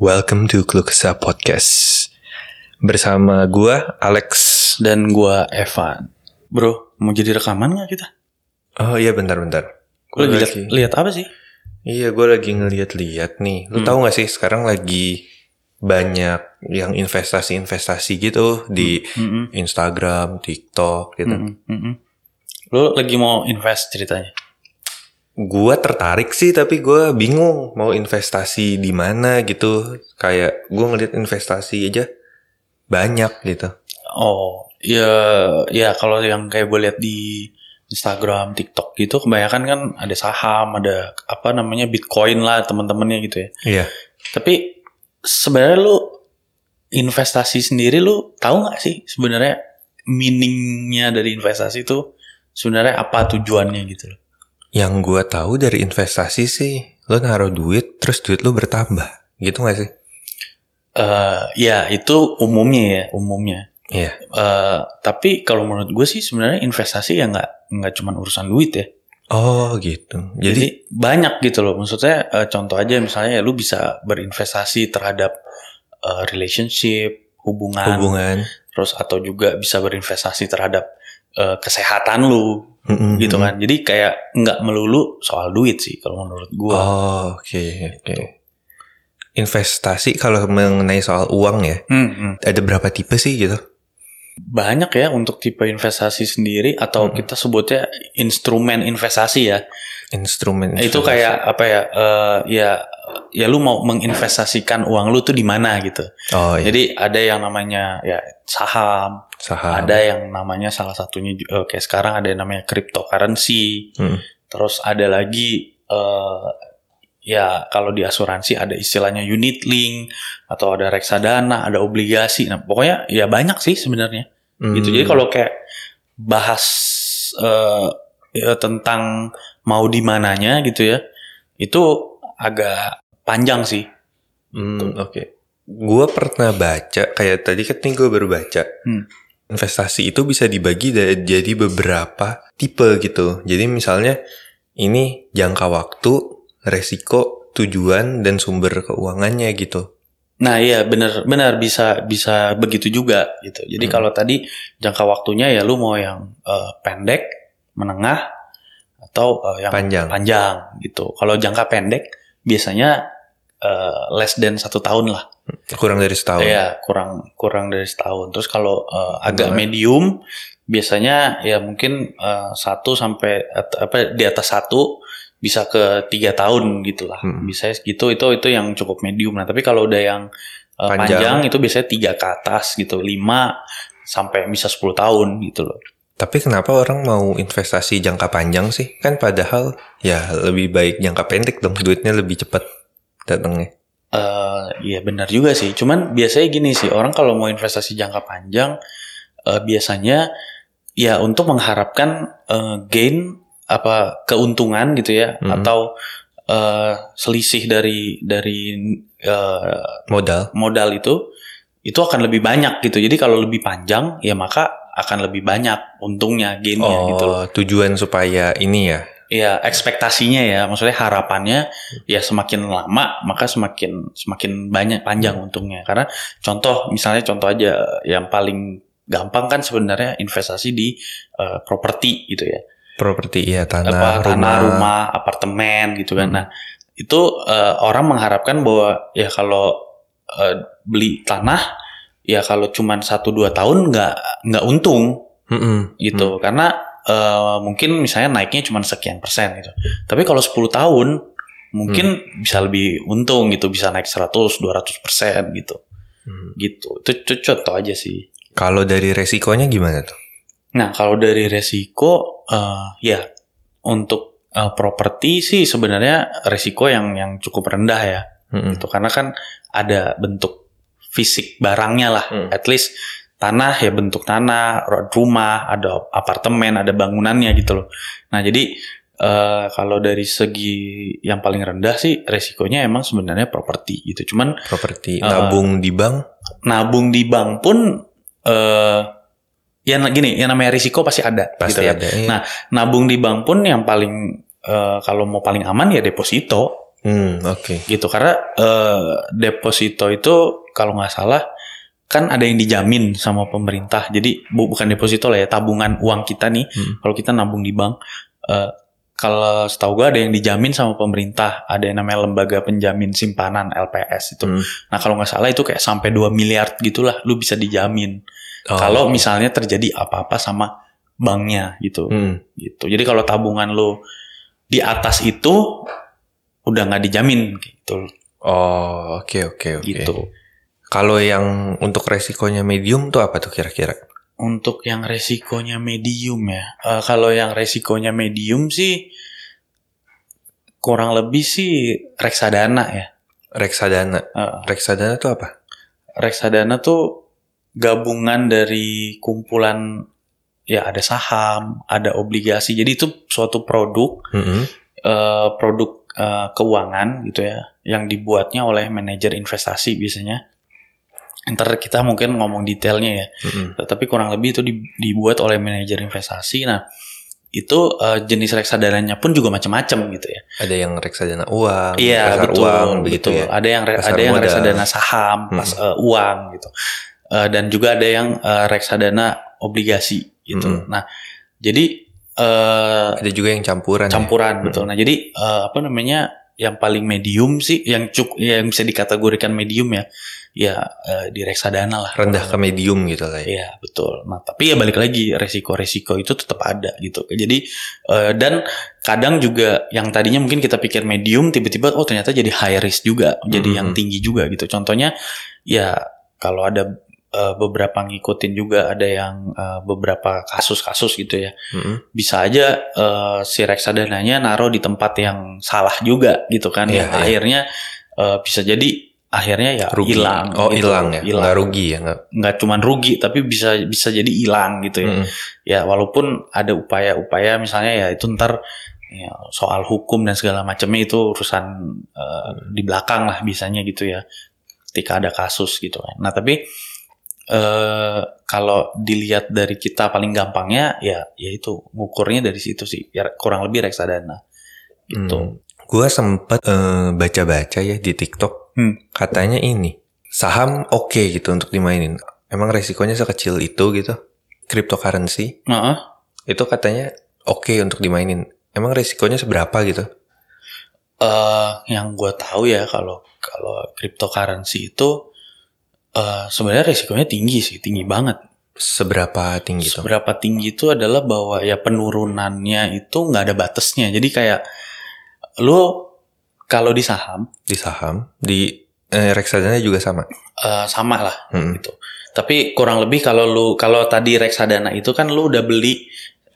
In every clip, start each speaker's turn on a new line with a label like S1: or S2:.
S1: Welcome to Klukesa Podcast. Bersama gua Alex.
S2: dan gua Evan. Bro, mau jadi rekaman nggak kita?
S1: Oh iya bentar-bentar.
S2: Lu
S1: Gua
S2: lagi lihat, lihat apa sih?
S1: Iya, gue lagi ngeliat-liat nih. Lu
S2: Hmm.
S1: tahu gak sih sekarang lagi banyak yang investasi-investasi gitu di
S2: Mm-mm,
S1: Instagram, TikTok gitu.
S2: mm-mm, mm-mm. Lu lagi mau invest ceritanya?
S1: Gua tertarik sih, tapi gua bingung mau investasi di mana gitu. Kayak gua ngeliat investasi aja banyak gitu.
S2: Oh, ya, ya kalau yang kayak gue lihat di Instagram, TikTok gitu, kebanyakan kan ada saham, ada apa namanya Bitcoin lah teman-temannya gitu ya.
S1: Iya.
S2: Tapi sebenarnya lu investasi sendiri lu tahu nggak sih sebenarnya meaningnya dari investasi itu sebenarnya apa tujuannya gitu loh?
S1: Yang gua tahu dari investasi sih, lo naruh duit, terus duit lo bertambah, gitu gak sih?
S2: Eh, ya itu umumnya ya umumnya.
S1: Iya.
S2: Eh, tapi kalau menurut gue sih sebenarnya investasi ya nggak nggak cuma urusan duit ya.
S1: Oh gitu.
S2: Jadi,
S1: Jadi,
S2: banyak gitu loh. Maksudnya eh, contoh aja misalnya ya lu bisa berinvestasi terhadap eh, relationship, hubungan,
S1: hubungan
S2: terus atau juga bisa berinvestasi terhadap eh, kesehatan lu
S1: Mm-mm.
S2: gitu kan. Jadi kayak nggak melulu soal duit sih kalau menurut gue.
S1: Oh oke oke. Investasi kalau mengenai soal uang ya,
S2: Hmm, hmm.
S1: ada berapa tipe sih gitu?
S2: Banyak ya untuk tipe investasi sendiri atau
S1: Hmm.
S2: kita sebutnya instrumen investasi ya.
S1: Instrumen.
S2: Itu kayak apa ya? eh, ya ya lu mau menginvestasikan uang lu tuh di mana gitu.
S1: Oh iya.
S2: Jadi ada yang namanya ya saham,
S1: Saham.
S2: ada yang namanya salah satunya eh, kayak sekarang ada yang namanya cryptocurrency.
S1: Hmm.
S2: Terus ada lagi eh, ya kalau di asuransi ada istilahnya unit link atau ada reksadana, ada obligasi. Nah, pokoknya ya banyak sih sebenarnya
S1: Hmm.
S2: gitu. Jadi kalau kayak bahas eh, ya tentang mau di mananya gitu ya, itu agak panjang sih.
S1: Hmm, oke. Gua pernah baca kayak tadi kan gue baru baca.
S2: Hmm.
S1: Investasi itu bisa dibagi jadi beberapa tipe gitu. Jadi misalnya ini jangka waktu, resiko, tujuan dan sumber keuangannya gitu.
S2: Nah iya benar benar bisa bisa begitu juga gitu. Jadi
S1: Hmm.
S2: kalau tadi jangka waktunya ya lu mau yang eh, pendek, menengah atau eh, yang
S1: Panjang.
S2: panjang gitu. Kalau jangka pendek biasanya eh, less than satu tahun lah.
S1: Kurang dari setahun.
S2: Iya kurang kurang dari setahun. Terus kalau eh, agak
S1: Benar.
S2: medium biasanya ya mungkin eh, satu sampai at- apa di atas satu bisa ke tiga tahun gitulah.
S1: Hmm.
S2: Bisa gitu itu itu yang cukup medium. Nah tapi kalau udah yang eh,
S1: Panjang.
S2: panjang. itu biasanya tiga ke atas gitu, lima sampai bisa 10 tahun gitu loh.
S1: Tapi kenapa orang mau investasi jangka panjang sih? Kan padahal ya lebih baik jangka pendek dong, duitnya lebih cepat datangnya.
S2: Eh iya benar juga sih. Cuman biasanya gini sih, orang kalau mau investasi jangka panjang eh, biasanya ya untuk mengharapkan eh, gain apa keuntungan gitu ya
S1: Mhm.
S2: atau eh, selisih dari dari eh,
S1: Modal.
S2: modal itu itu akan lebih banyak gitu. Jadi kalau lebih panjang ya maka akan lebih banyak untungnya gainnya gitu loh.
S1: Oh, tujuan supaya ini ya.
S2: Ya ekspektasinya ya, maksudnya harapannya ya semakin lama maka semakin semakin banyak panjang untungnya. Karena contoh misalnya contoh aja yang paling gampang kan sebenarnya investasi di eh, properti gitu ya,
S1: Properti ya tanah,
S2: apa
S1: rumah.
S2: tanah, rumah, apartemen gitu kan.
S1: Hmm.
S2: Nah itu eh, orang mengharapkan bahwa ya kalau eh, beli tanah ya kalau cuman satu dua tahun nggak nggak untung
S1: Mm-mm.
S2: gitu karena eh, mungkin misalnya naiknya cuma sekian persen gitu tapi kalau 10 tahun mungkin
S1: Hmm.
S2: bisa lebih untung gitu bisa naik 100 200 persen gitu
S1: Hmm.
S2: gitu itu itu contoh aja sih
S1: Kalau dari resikonya gimana tuh?
S2: nah kalau dari resiko eh, ya untuk eh, properti sih sebenarnya resiko yang yang cukup rendah ya
S1: Mm-mm.
S2: gitu karena kan ada bentuk fisik barangnya lah
S1: Hmm.
S2: at least tanah ya bentuk tanah rumah ada apartemen ada bangunannya gitu loh nah jadi eh, kalau dari segi yang paling rendah sih resikonya emang sebenarnya properti gitu cuman
S1: Properti
S2: Uh,
S1: nabung di bank.
S2: nabung di bank pun eh ya gini yang namanya risiko pasti ada
S1: Pasti
S2: gitu kan.
S1: ada. iya.
S2: Nah, nabung di bank pun yang paling eh, kalau mau paling aman ya deposito
S1: Hmm, oke.
S2: gitu karena eh, deposito itu kalau nggak salah kan ada yang dijamin sama pemerintah jadi bu- bukan deposito lah ya tabungan uang kita nih
S1: Hmm.
S2: kalau kita nabung di bank eh, kalau setahu gue ada yang dijamin sama pemerintah ada yang namanya lembaga penjamin simpanan LPS itu
S1: Hmm.
S2: nah kalau nggak salah itu kayak sampai 2 miliar gitulah lu bisa dijamin
S1: Oh.
S2: kalau misalnya terjadi apa-apa sama banknya gitu
S1: Hmm.
S2: gitu jadi kalau tabungan lu di atas itu udah nggak dijamin gitu
S1: Oh, oke oke oke.
S2: gitu
S1: Kalau yang untuk resikonya medium tuh apa tuh kira-kira?
S2: Untuk yang resikonya medium ya. Eh, kalau yang resikonya medium sih kurang lebih sih reksadana ya.
S1: Reksadana.
S2: Eh,
S1: Reksadana tuh apa?
S2: reksadana tuh gabungan dari kumpulan ya ada saham, ada obligasi. Jadi itu suatu produk
S1: Mm-mm.
S2: eh, produk eh, keuangan gitu ya yang dibuatnya oleh manajer investasi biasanya. Ntar kita mungkin ngomong detailnya ya.
S1: Mm-mm.
S2: tapi kurang lebih itu di- dibuat oleh manajer investasi. Nah, itu eh, jenis reksadananya pun juga macam-macam gitu ya.
S1: Ada yang reksadana uang,
S2: Iya,
S1: pasar
S2: betul,
S1: uang, begitu ya.
S2: Ada yang
S1: Pasar
S2: ada yang
S1: modal.
S2: reksadana saham,
S1: Hmm.
S2: pas eh, uang gitu. Eh, dan juga ada yang eh, reksadana obligasi gitu.
S1: Hmm.
S2: Nah, jadi eh
S1: Ada juga yang campuran. ya?
S2: campuran
S1: Hmm.
S2: betul. Nah, jadi eh, apa namanya? Yang paling medium sih yang cuk yang bisa dikategorikan medium ya. Ya eh, di reksadana lah.
S1: Rendah ke medium gitu lah ya.
S2: Iya betul. Nah tapi ya balik lagi resiko-resiko itu tetap ada gitu. Jadi eh, dan kadang juga yang tadinya mungkin kita pikir medium tiba-tiba oh ternyata jadi high risk juga, jadi
S1: Mhm.
S2: yang tinggi juga gitu. Contohnya ya kalau ada eh, beberapa ngikutin juga ada yang eh, beberapa kasus-kasus gitu ya.
S1: Mm-mm.
S2: Bisa aja eh, si reksadananya naruh di tempat yang salah juga gitu kan.
S1: Iya,
S2: yang
S1: iya.
S2: akhirnya eh, bisa jadi akhirnya ya
S1: Rugi.
S2: hilang.
S1: Oh,
S2: gitu.
S1: hilang ya.
S2: Hilang
S1: Nggak rugi ya, nggak.
S2: nggak cuman rugi tapi bisa bisa jadi hilang gitu ya.
S1: Mm-mm.
S2: Ya walaupun ada upaya-upaya misalnya ya itu ntar ya, soal hukum dan segala macamnya itu urusan eh, di belakang lah bisanya gitu ya. Ketika ada kasus gitu kan. Nah tapi eh kalau dilihat dari kita paling gampangnya ya ya itu ngukurnya dari situ sih. Ya kurang lebih reksadana gitu.
S1: Hmm. Gua sempet eh, baca-baca ya di TikTok.
S2: Hmm.
S1: Katanya ini saham oke gitu untuk dimainin. Emang resikonya sekecil itu gitu? Cryptocurrency
S2: Heeh.
S1: itu katanya oke untuk dimainin. Emang resikonya seberapa gitu?
S2: eh yang gue tahu ya kalau kalau cryptocurrency itu eh sebenarnya risikonya tinggi sih, tinggi banget.
S1: Seberapa tinggi tuh?
S2: Seberapa tinggi itu adalah bahwa ya penurunannya itu nggak ada batasnya. Jadi kayak lu kalau di saham
S1: Di saham, di eh, reksadana juga sama.
S2: eh, sama lah
S1: Hmm.
S2: gitu. Tapi kurang lebih kalau lu kalau tadi reksadana itu kan lu udah beli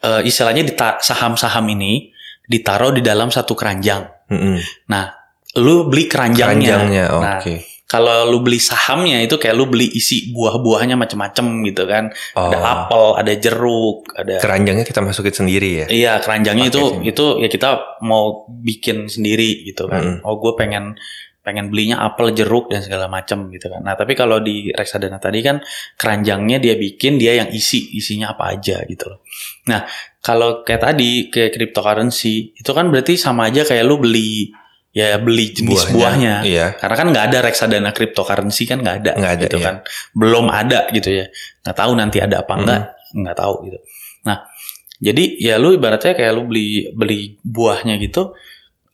S2: eh, istilahnya di saham-saham ini ditaruh di dalam satu keranjang.
S1: Mm-mm.
S2: Lu beli keranjangnya.
S1: Keranjangnya,
S2: Nah,
S1: oke.
S2: Kalau lu beli sahamnya itu kayak lu beli isi buah-buahnya macem-macem gitu kan.
S1: Oh,
S2: Ada apel, ada jeruk, ada
S1: keranjangnya kita masukin sendiri ya?
S2: Iya, keranjangnya
S1: Pakai
S2: itu
S1: sini.
S2: itu ya kita mau bikin sendiri gitu kan.
S1: Mm.
S2: Oh, gue pengen pengen belinya apel, jeruk dan segala macam gitu kan. Nah, tapi kalau di reksadana tadi kan keranjangnya dia bikin, dia yang isi, isinya apa aja gitu loh. Nah, kalau kayak tadi kayak cryptocurrency itu kan berarti sama aja kayak lu beli ya beli jenis buahnya.
S1: Iya.
S2: Karena kan nggak ada reksadana cryptocurrency kan nggak ada,
S1: Nggak ada,
S2: gitu
S1: iya.
S2: kan, belum ada gitu ya. Nggak tahu nanti ada apa enggak,
S1: Mm-hmm.
S2: nggak tahu gitu. Nah, jadi ya lu ibaratnya kayak lu beli beli buahnya gitu,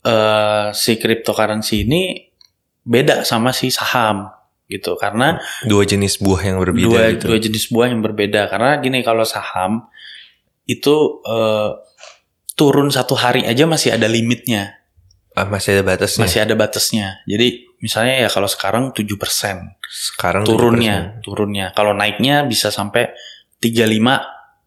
S2: eh si cryptocurrency ini beda sama si saham gitu, karena
S1: Dua jenis buah yang berbeda
S2: dua
S1: gitu.
S2: dua jenis buah yang berbeda. Karena gini kalau saham itu eh, turun satu hari aja masih ada limitnya
S1: masih ada batasnya.
S2: masih ada batasnya. Jadi misalnya ya kalau sekarang 7%
S1: Sekarang
S2: turunnya, turunnya. Kalau naiknya bisa sampai 35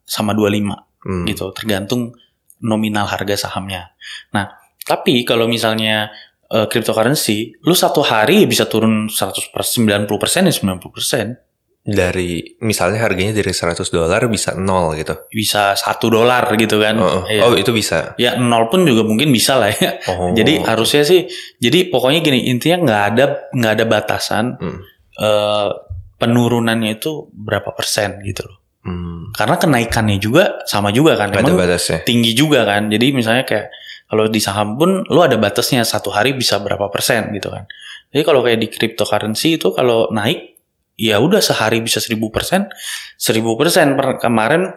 S2: sama 25
S1: Hmm.
S2: gitu, tergantung nominal harga sahamnya. Nah, tapi kalau misalnya eh, cryptocurrency, lu satu hari bisa turun 100%, 90% ya 90%.
S1: Dari misalnya harganya dari 100 dolar bisa nol gitu.
S2: Bisa satu dolar gitu kan.
S1: Oh.
S2: Iya.
S1: Oh, itu bisa.
S2: Ya nol pun juga mungkin bisa lah ya.
S1: Oh.
S2: Jadi harusnya sih, jadi pokoknya gini intinya nggak ada nggak ada batasan
S1: Hmm.
S2: eh, penurunannya itu berapa persen gitu loh.
S1: Hmm.
S2: Karena kenaikannya juga sama juga kan,
S1: Nggak ada batasnya.
S2: tinggi juga kan. Jadi misalnya kayak Kalau di saham pun lu ada batasnya satu hari bisa berapa persen gitu kan. Jadi kalau kayak di cryptocurrency itu kalau naik ya udah sehari bisa 1000 persen, 1000 persen kemarin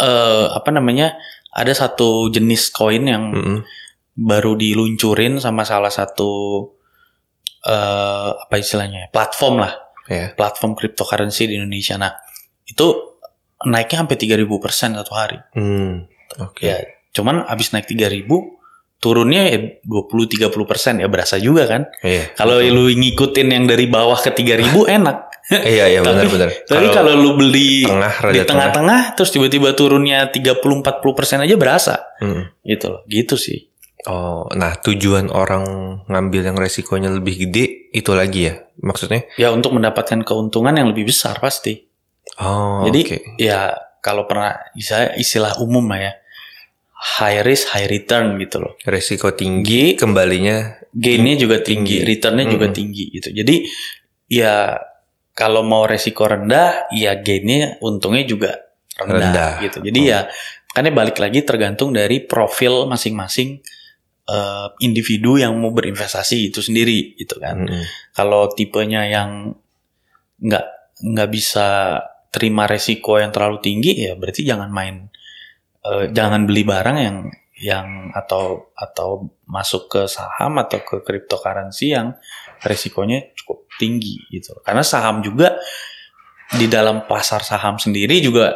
S2: eh, apa namanya ada satu jenis koin yang
S1: Mm-mm.
S2: baru diluncurin sama salah satu eh apa istilahnya ya, platform lah
S1: Ya.
S2: platform cryptocurrency di Indonesia nah itu naiknya sampai 3000 persen satu hari
S1: Hmm. Oke.
S2: ya cuman abis naik 3000 turunnya ya 20-30 persen ya berasa juga kan
S1: Iya.
S2: kalau lu ngikutin yang dari bawah ke 3000 enak
S1: Iya iya benar benar.
S2: tapi kalau lu beli
S1: tengah
S2: di tengah-tengah terus tiba-tiba turunnya 30-40 persen aja berasa
S1: Mm.
S2: gitu loh gitu sih
S1: Oh, nah tujuan orang ngambil yang resikonya lebih gede itu lagi ya? Maksudnya?
S2: ya untuk mendapatkan keuntungan yang lebih besar pasti
S1: Oh,
S2: Jadi
S1: oke.
S2: ya kalau pernah bisa istilah umum lah ya high risk high return gitu loh.
S1: Resiko tinggi, kembalinya
S2: gainnya juga tinggi,
S1: Tinggi.
S2: returnnya juga
S1: Mm-mm.
S2: tinggi gitu. Jadi ya kalau mau resiko rendah, ya gainnya untungnya juga rendah,
S1: Rendah.
S2: gitu. Jadi
S1: Oh.
S2: ya makanya balik lagi tergantung dari profil masing-masing eh, individu yang mau berinvestasi itu sendiri gitu kan.
S1: Mm-mm.
S2: Kalau tipenya yang nggak nggak bisa terima resiko yang terlalu tinggi ya berarti jangan main eh, jangan beli barang yang yang atau atau masuk ke saham atau ke cryptocurrency yang resikonya cukup tinggi gitu. Karena saham juga di dalam pasar saham sendiri juga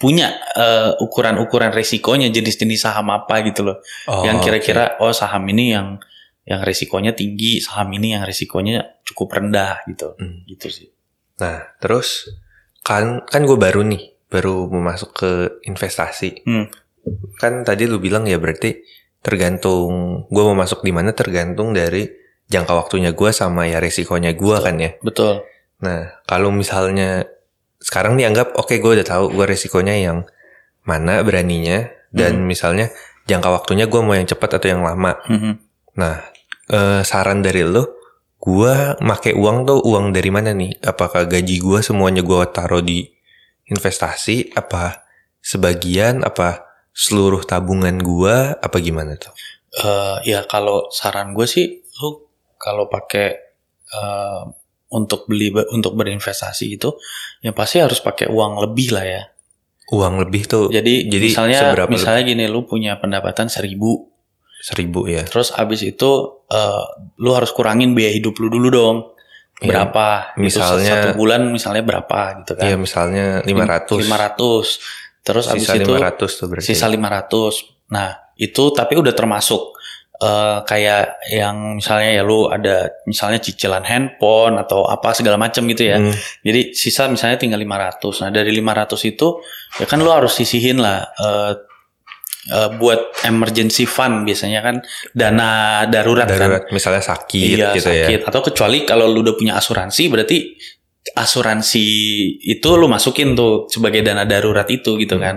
S2: punya eh, ukuran-ukuran resikonya jenis-jenis saham apa gitu loh
S1: Oh,
S2: yang kira-kira oh saham ini yang yang risikonya tinggi, saham ini yang risikonya cukup rendah gitu.
S1: Hmm.
S2: Gitu sih.
S1: Nah, terus kan kan gue baru nih, baru mau masuk ke investasi.
S2: Hmm.
S1: Kan tadi lu bilang ya berarti tergantung gue mau masuk di mana tergantung dari jangka waktunya gue sama ya resikonya gue kan ya.
S2: Betul.
S1: Nah, kalau misalnya sekarang dianggap oke gue udah tahu gue resikonya yang mana beraninya dan misalnya jangka waktunya gue mau yang cepat atau yang lama.
S2: Mhm.
S1: Nah, eh, saran dari lo, gue make uang tuh uang dari mana nih? Apakah gaji gue semuanya gue taruh di investasi? Apa sebagian? Apa seluruh tabungan gue? Apa gimana tuh?
S2: Eh, ya kalau saran gue sih, lu kalau pakai eh, untuk beli untuk berinvestasi itu, yang pasti harus pakai uang lebih lah ya.
S1: Uang lebih tuh
S2: Jadi,
S1: Jadi
S2: misalnya
S1: seberapa
S2: misalnya gini, lu punya pendapatan seribu,
S1: seribu ya?
S2: terus abis itu eh, lu harus kurangin biaya hidup lu dulu dong.
S1: Iya.
S2: Berapa? Gitu,
S1: Misalnya-
S2: satu bulan misalnya berapa gitu kan?
S1: Iya misalnya 500.
S2: 500. Terus abis
S1: Sisa
S2: itu
S1: 500 tuh berarti.
S2: sisa 500. Nah, itu tapi udah termasuk eh, kayak yang misalnya ya lu ada misalnya cicilan handphone atau apa segala macam gitu ya.
S1: Hmm,
S2: Jadi sisa misalnya tinggal 500. Nah, dari 500 itu ya kan lu harus sisihin lah eh, eh, buat emergency fund biasanya kan dana darurat, kan.
S1: darurat misalnya sakit
S2: Iya,
S1: gitu ya.
S2: sakit. Atau kecuali kalau lu udah punya asuransi berarti asuransi itu lu masukin tuh sebagai dana darurat itu gitu
S1: Hmm.
S2: kan.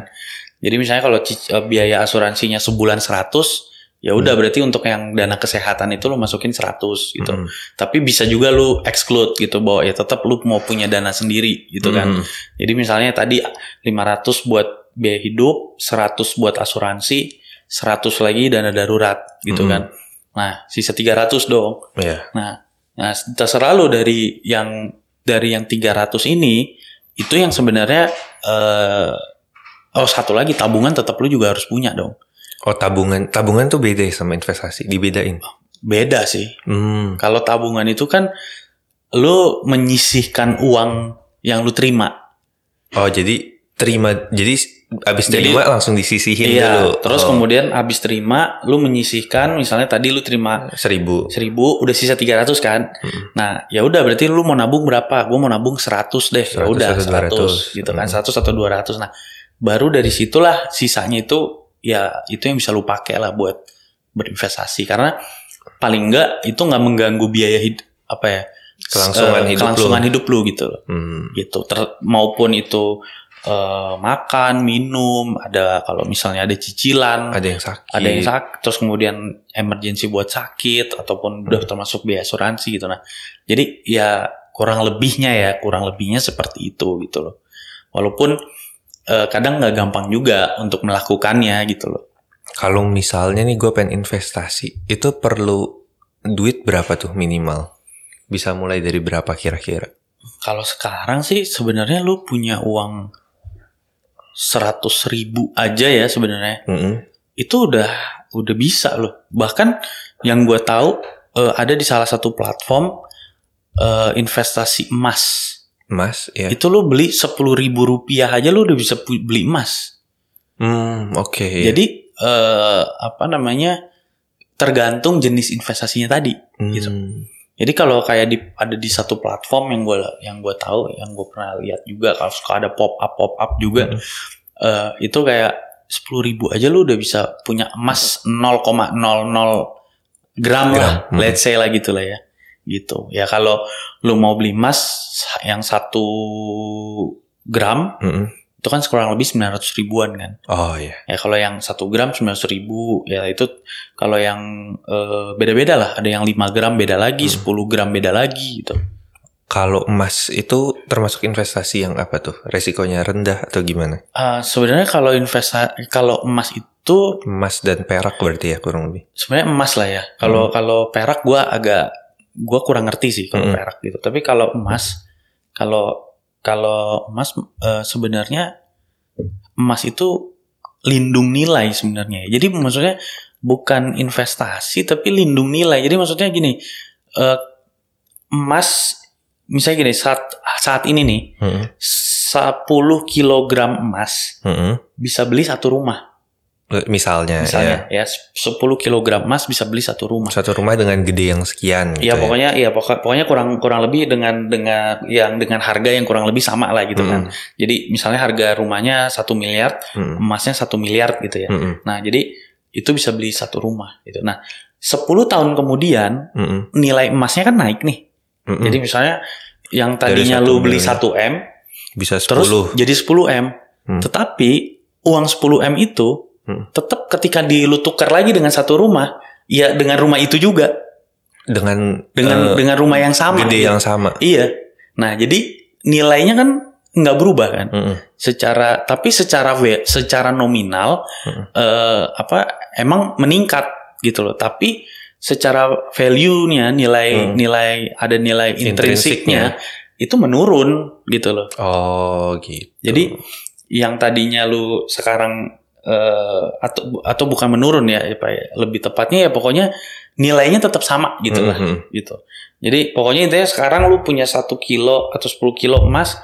S2: Jadi misalnya kalau eh, biaya asuransinya sebulan 100 ya udah berarti untuk yang dana kesehatan itu lu masukin 100 gitu.
S1: Hmm.
S2: Tapi bisa juga lu exclude gitu bahwa ya tetap lu mau punya dana sendiri gitu kan.
S1: Hmm.
S2: Jadi misalnya tadi 500 buat biaya hidup, 100 buat asuransi, 100 lagi dana darurat gitu
S1: Hmm.
S2: kan. Nah, sisa 300 dong.
S1: Iya.
S2: Nah, nah terserah lu dari yang dari yang 300 ini itu yang sebenarnya eh oh satu lagi tabungan tetap lu juga harus punya dong.
S1: Oh tabungan, tabungan tuh beda ya sama investasi, dibedain.
S2: Beda sih.
S1: Hmm.
S2: Kalau tabungan itu kan lu menyisihkan uang yang lu terima.
S1: Oh jadi terima, jadi abis
S2: Jadi-
S1: terima langsung disisihin
S2: Iya,
S1: dulu.
S2: terus
S1: Oh,
S2: kemudian habis terima lu menyisihkan misalnya tadi lu terima
S1: seribu.
S2: seribu udah sisa 300 kan.
S1: Hmm.
S2: Nah, ya udah berarti lu mau nabung berapa? Gue mau nabung 100 deh. Ya
S1: 100
S2: udah
S1: atau
S2: 100
S1: 200.
S2: gitu kan.
S1: Hmm.
S2: 100 atau 200. Nah, baru dari situlah sisanya itu ya itu yang bisa lu pakai lah buat berinvestasi karena paling enggak itu nggak mengganggu biaya hidup apa ya?
S1: Kelangsungan
S2: eh,
S1: hidup
S2: kelangsungan
S1: lu.
S2: hidup lu gitu loh.
S1: Hmm.
S2: Gitu. Ter- maupun itu eh, makan, minum, ada kalau misalnya ada cicilan,
S1: Ada yang sakit.
S2: ada yang sakit terus kemudian emergency buat sakit ataupun udah termasuk biaya asuransi gitu nah jadi ya kurang lebihnya ya kurang lebihnya seperti itu gitu loh walaupun eh, kadang nggak gampang juga untuk melakukannya gitu loh
S1: Kalau misalnya nih gue pengen investasi, itu perlu duit berapa tuh minimal? Bisa mulai dari berapa kira-kira?
S2: Kalau sekarang sih sebenarnya lu punya uang seratus ribu aja ya sebenarnya
S1: Mm-mm.
S2: itu udah udah bisa loh. Bahkan yang gue tahu eh, ada di salah satu platform eh, investasi emas.
S1: Mas, ya.
S2: Itu lu beli sepuluh ribu rupiah aja lu udah bisa beli emas.
S1: Hmm, oke. ya.
S2: Jadi eh, apa namanya tergantung jenis investasinya tadi. gitu.
S1: Hmm,
S2: Jadi kalau kayak di ada di satu platform yang gue yang gue tahu, yang gue pernah lihat juga kalau suka ada pop up pop up juga,
S1: Mhm.
S2: eh, itu kayak sepuluh ribu aja lu udah bisa punya emas 0,00 gram, lah,
S1: Gram, mhm.
S2: let's say lah gitu lah ya, gitu. Ya kalau lu mau beli emas yang satu gram
S1: mm-mm.
S2: Itu kan kurang lebih 900 ribuan kan.
S1: Oh ya.
S2: Ya kalau yang satu gram 900 ribu ya itu kalau yang eh, beda-beda lah. Ada yang 5 gram beda lagi,
S1: Hmm.
S2: 10 gram beda lagi gitu.
S1: Kalau emas itu termasuk investasi yang apa tuh? Resikonya rendah atau gimana?
S2: Eh, sebenarnya kalau investasi kalau emas itu
S1: Emas dan perak berarti ya kurang lebih.
S2: sebenarnya emas lah ya. Kalau kalau perak gua agak gua kurang ngerti sih kalau
S1: Hmm.
S2: perak gitu. Tapi kalau emas kalau kalau emas eh, sebenarnya emas itu lindung nilai sebenarnya. Jadi maksudnya bukan investasi tapi lindung nilai. Jadi maksudnya gini, eh, emas misalnya gini saat saat ini nih
S1: Mm-mm.
S2: 10 kilogram emas
S1: Mm-mm.
S2: bisa beli satu rumah.
S1: Misalnya,
S2: Misalnya ya 10 kilogram emas bisa beli satu rumah.
S1: ya, satu rumah dengan gede yang sekian. Gitu
S2: Iya
S1: ya.
S2: pokoknya iya pokok- pokoknya kurang kurang lebih dengan dengan yang dengan harga yang kurang lebih sama lah gitu kan.
S1: Mm-mm.
S2: Jadi misalnya harga rumahnya satu miliar,
S1: Mm-mm.
S2: emasnya satu miliar gitu ya.
S1: Mm-mm.
S2: Nah jadi itu bisa beli satu rumah gitu. Nah 10 tahun kemudian
S1: Mm-mm.
S2: nilai emasnya kan naik nih.
S1: Mm-mm.
S2: Jadi misalnya yang tadinya
S1: satu
S2: lu beli. 1 m
S1: bisa
S2: terus
S1: 10.
S2: jadi 10 m.
S1: Hmm.
S2: Tetapi uang 10 m itu
S1: Hmm.
S2: tetap ketika di lu tukar lagi dengan satu rumah, ya dengan rumah itu juga
S1: dengan
S2: dengan
S1: eh,
S2: dengan rumah yang sama.
S1: gede
S2: gitu.
S1: yang sama.
S2: Iya. Nah, jadi nilainya kan nggak berubah kan?
S1: Mm-mm.
S2: Secara tapi secara secara nominal
S1: Mm-mm.
S2: eh, apa emang meningkat gitu loh. Tapi secara value-nya nilai
S1: Hmm.
S2: nilai ada nilai intrinsiknya itu menurun gitu loh.
S1: Oh gitu.
S2: Jadi yang tadinya lu sekarang eh, atau atau bukan menurun ya, apa ya, lebih tepatnya ya pokoknya nilainya tetap sama gitu lah
S1: Mhm.
S2: gitu. Jadi pokoknya intinya sekarang lu punya satu kilo atau 10 kilo emas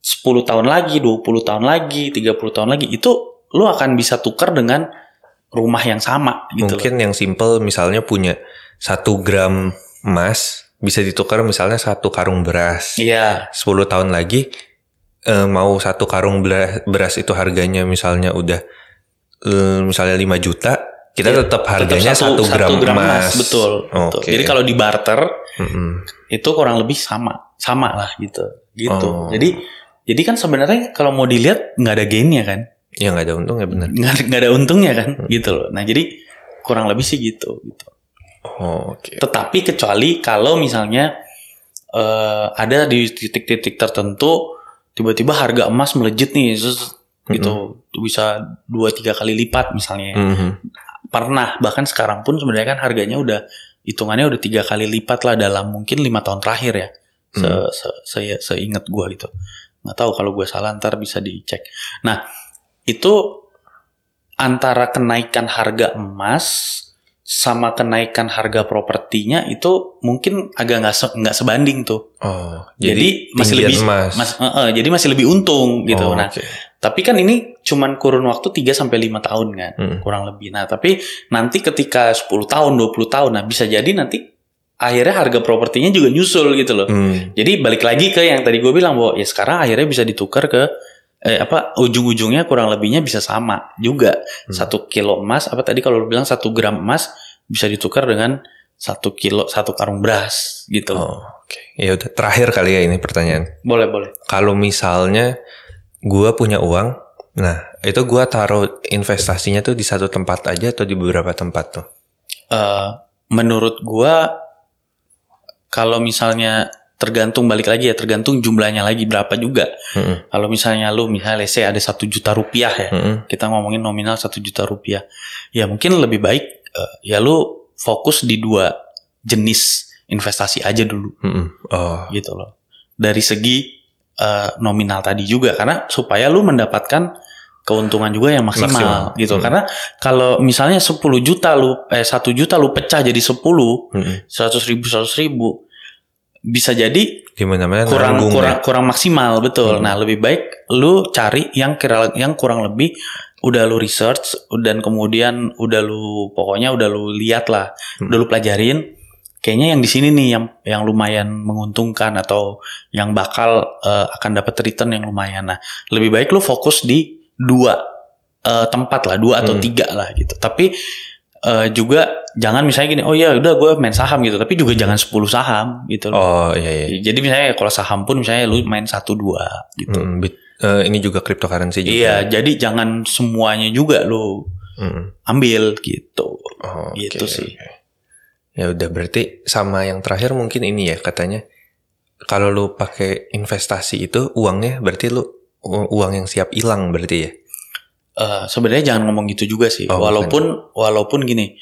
S2: 10 tahun lagi, 20 tahun lagi, 30 tahun lagi itu lu akan bisa tukar dengan rumah yang sama gitu
S1: Mungkin yang simple misalnya punya satu gram emas bisa ditukar misalnya satu karung beras.
S2: loh. Iya,
S1: 10 tahun lagi eh, mau satu karung beras, beras itu harganya misalnya udah eh, misalnya 5 juta, kita
S2: Iya,
S1: tetap
S2: tetap
S1: harganya satu, gram, emas.
S2: Betul, betul.
S1: Oke.
S2: Jadi kalau di barter
S1: Mm-mm.
S2: itu kurang lebih sama, sama lah gitu. Gitu.
S1: Oh.
S2: Jadi jadi kan sebenarnya kalau mau dilihat nggak ada gainnya kan,
S1: Ya nggak ada untung ya benar.
S2: nggak ada- untungnya kan,
S1: Hmm.
S2: gitu loh. Nah jadi kurang lebih sih gitu. gitu.
S1: Oh, Oke.
S2: Tetapi kecuali kalau misalnya eh, ada di titik-titik tertentu tiba-tiba harga emas melejit nih, terus gitu bisa dua tiga kali lipat misalnya.
S1: Mhm.
S2: Pernah bahkan sekarang pun sebenarnya kan harganya udah hitungannya udah tiga kali lipat lah dalam mungkin lima tahun terakhir ya. Se,
S1: Hmm.
S2: se, se- seingat gue gitu. Nggak tahu kalau gue salah ntar bisa dicek. Nah itu antara kenaikan harga emas sama kenaikan harga propertinya itu mungkin agak nggak se- nggak sebanding tuh.
S1: Oh,
S2: Jadi, masih
S1: tinggian
S2: lebih
S1: emas.
S2: mas, eh, eh, jadi masih lebih untung gitu.
S1: Oh,
S2: Nah,
S1: oke.
S2: tapi kan ini cuman kurun waktu 3 sampai 5 tahun kan,
S1: Mm.
S2: kurang lebih. Nah, tapi nanti ketika 10 tahun, 20 tahun, nah bisa jadi nanti akhirnya harga propertinya juga nyusul gitu loh.
S1: Hmm.
S2: Jadi balik lagi ke yang tadi gue bilang bahwa ya sekarang akhirnya bisa ditukar ke eh, apa ujung-ujungnya kurang lebihnya bisa sama juga.
S1: Hmm.
S2: Satu kilo emas apa tadi kalau lu bilang satu gram emas bisa ditukar dengan satu kilo satu karung beras gitu.
S1: Oh, oke. Ya udah terakhir kali ya ini pertanyaan.
S2: Boleh boleh.
S1: Kalau misalnya gua punya uang, nah itu gua taruh investasinya tuh di satu tempat aja atau di beberapa tempat tuh?
S2: Eh, menurut gua kalau misalnya tergantung balik lagi ya, tergantung jumlahnya lagi berapa juga.
S1: Mm-mm.
S2: Kalau misalnya lu misalnya let's say ada satu juta rupiah ya,
S1: Mm-mm.
S2: kita ngomongin nominal satu juta rupiah, ya mungkin lebih baik eh, ya lu fokus di dua jenis investasi aja dulu
S1: Mm-mm. Oh.
S2: gitu loh. Dari segi eh, nominal tadi juga karena supaya lu mendapatkan keuntungan juga yang maksimal,
S1: Maksimal.
S2: gitu.
S1: Hmm.
S2: Karena kalau misalnya 10 juta lu eh 1 juta lu pecah jadi 10,
S1: Mm-mm.
S2: 100 ribu 100 ribu bisa jadi
S1: Di mana-mana
S2: kurang kurang
S1: ya.
S2: kurang maksimal betul.
S1: Hmm.
S2: Nah, lebih baik lu cari yang kira yang kurang lebih udah lu research dan kemudian udah lu pokoknya udah lu lihat lah,
S1: Hmm.
S2: udah lu pelajarin kayaknya yang di sini nih yang yang lumayan menguntungkan atau yang bakal eh, akan dapat return yang lumayan. Nah, lebih baik lu fokus di dua eh, tempat lah, dua atau
S1: Hmm.
S2: tiga lah gitu. Tapi eh, juga jangan misalnya gini, oh ya udah gue main saham gitu, tapi juga jangan 10 saham gitu.
S1: Oh iya iya.
S2: Jadi misalnya kalau saham pun misalnya lu main satu dua gitu.
S1: Mm, bit- eh, ini juga cryptocurrency juga.
S2: Iya, jadi jangan semuanya juga lu
S1: Mm.
S2: ambil gitu.
S1: Oh,
S2: Gitu sih.
S1: oke. Ya udah berarti sama yang terakhir mungkin ini ya katanya kalau lu pakai investasi itu uangnya berarti lu uang yang siap hilang berarti ya.
S2: Eh, Sebenarnya jangan ngomong gitu juga sih.
S1: Oh,
S2: walaupun walaupun gini,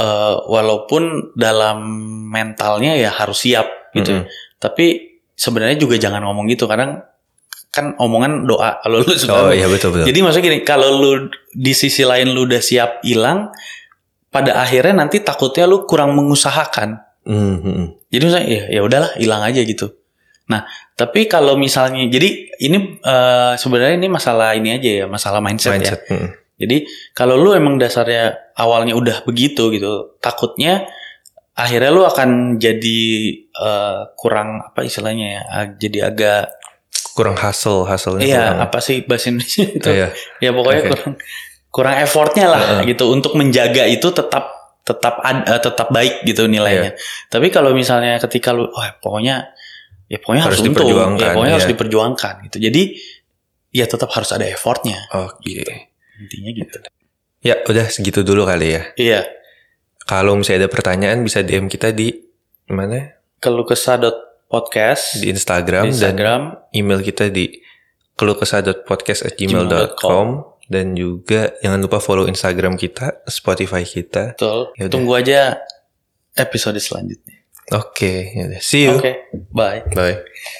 S2: eh, walaupun dalam mentalnya ya harus siap gitu.
S1: Mm-mm.
S2: Tapi sebenarnya juga jangan ngomong gitu. Kadang kan omongan doa kalau lu suka.
S1: Oh iya betul betul.
S2: Jadi maksudnya gini, kalau lu di sisi lain lu udah siap hilang, pada akhirnya nanti takutnya lu kurang mengusahakan.
S1: Mm, mm, mm.
S2: Jadi misalnya ya ya udahlah hilang aja gitu. Nah, tapi kalau misalnya jadi ini eh, sebenarnya ini masalah ini aja ya, masalah mindset, ya.
S1: Mindset.
S2: Jadi kalau lu emang dasarnya awalnya udah begitu gitu, takutnya akhirnya lu akan jadi eh, kurang apa istilahnya ya, jadi agak
S1: Kurang hustle hustle-nya
S2: iya
S1: kurang.
S2: apa sih bahasa Indonesia itu?
S1: Iya.
S2: Ya pokoknya
S1: Oke.
S2: kurang kurang effortnya lah
S1: Heeh.
S2: gitu untuk menjaga itu tetap tetap ad- eh, tetap baik gitu nilainya. Tapi kalau misalnya ketika lu, oh pokoknya ya pokoknya harus,
S1: Harus
S2: untung,
S1: diperjuangkan,
S2: ya pokoknya harus
S1: iya.
S2: diperjuangkan gitu. Jadi ya tetap harus ada effortnya
S1: Oke.
S2: Intinya gitu.
S1: Ya udah segitu dulu kali ya.
S2: Iya.
S1: Kalau misalnya ada pertanyaan bisa DM kita di mana?
S2: Keluh kesah podcast
S1: Di Instagram,
S2: di Instagram
S1: dan email kita di keluhkesah.podcast@gmail.com dan juga jangan lupa follow Instagram kita, Spotify kita.
S2: betul.
S1: Yaudah.
S2: Tunggu aja episode selanjutnya.
S1: Oke, yaudah. see you.
S2: Oke, bye.
S1: Bye.